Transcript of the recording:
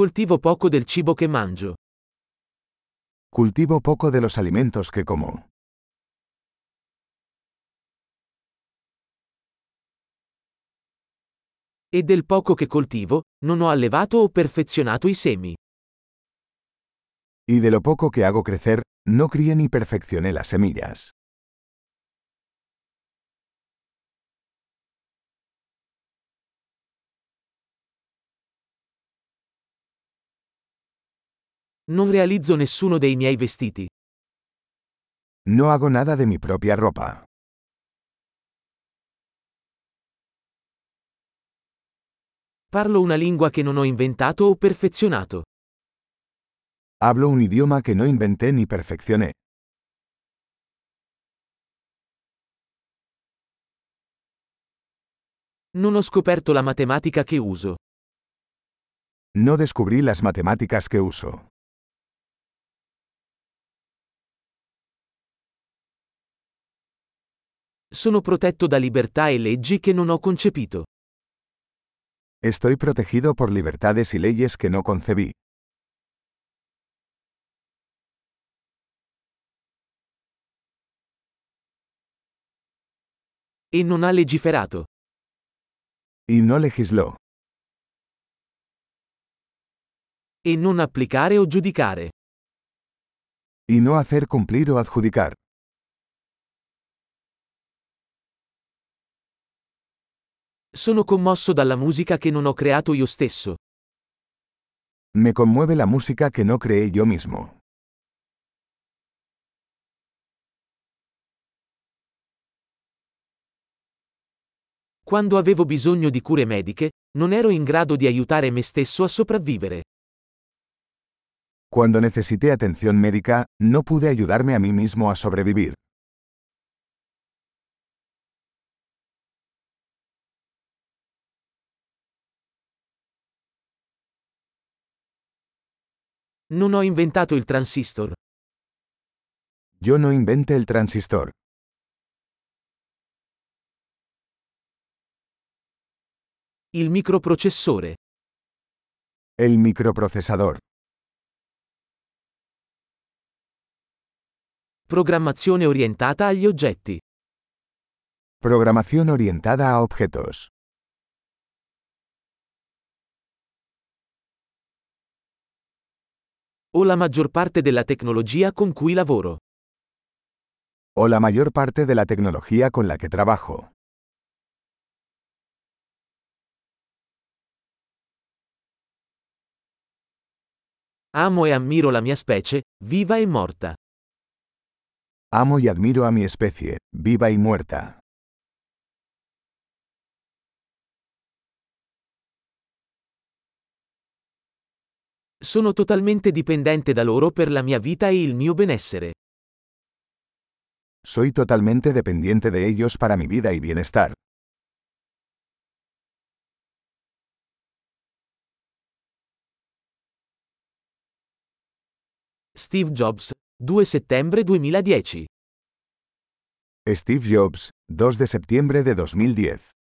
Coltivo poco del cibo che mangio. Cultivo poco de los alimentos que como. E del poco che coltivo, non ho allevato o perfezionato i semi. Y de lo poco que hago crecer, no crié ni perfeccioné las semillas. Non realizzo nessuno dei miei vestiti. No hago nada de mi propia ropa. Parlo una lingua che non ho inventato o perfezionato. Hablo un idioma que no inventé ni perfeccioné. Non ho scoperto la matematica che uso. No descubrí las matemáticas que uso. Sono protetto da libertà e leggi che non ho concepito. Estoy protegido por libertades y leyes que no concebí. E non ha legiferato. Y no legisló. E non applicare o giudicare. Y no hacer cumplir o adjudicar. Sono commosso dalla musica che non ho creato io stesso. Me conmueve la música que no creé yo mismo. Quando avevo bisogno di cure mediche, non ero in grado di aiutare me stesso a sopravvivere. Cuando necesité atención médica, no pude ayudarme a mí mismo a sobrevivir. Non ho inventato il transistor. Yo no inventé el transistor. Il microprocessore. El microprocesador. Programmazione orientata agli oggetti. Programación orientada a objetos. O la maggior parte della tecnologia con cui lavoro. O la mayor parte de la tecnología con la que trabajo. Amo e ammiro la mia specie, viva e morta. Amo y admiro a mi especie, viva y muerta. Sono totalmente dipendente da loro per la mia vita e il mio benessere. Soy totalmente dependiente de ellos para mi vida y bienestar. Steve Jobs, 2 settembre 2010. Steve Jobs, 2 de septiembre de 2010.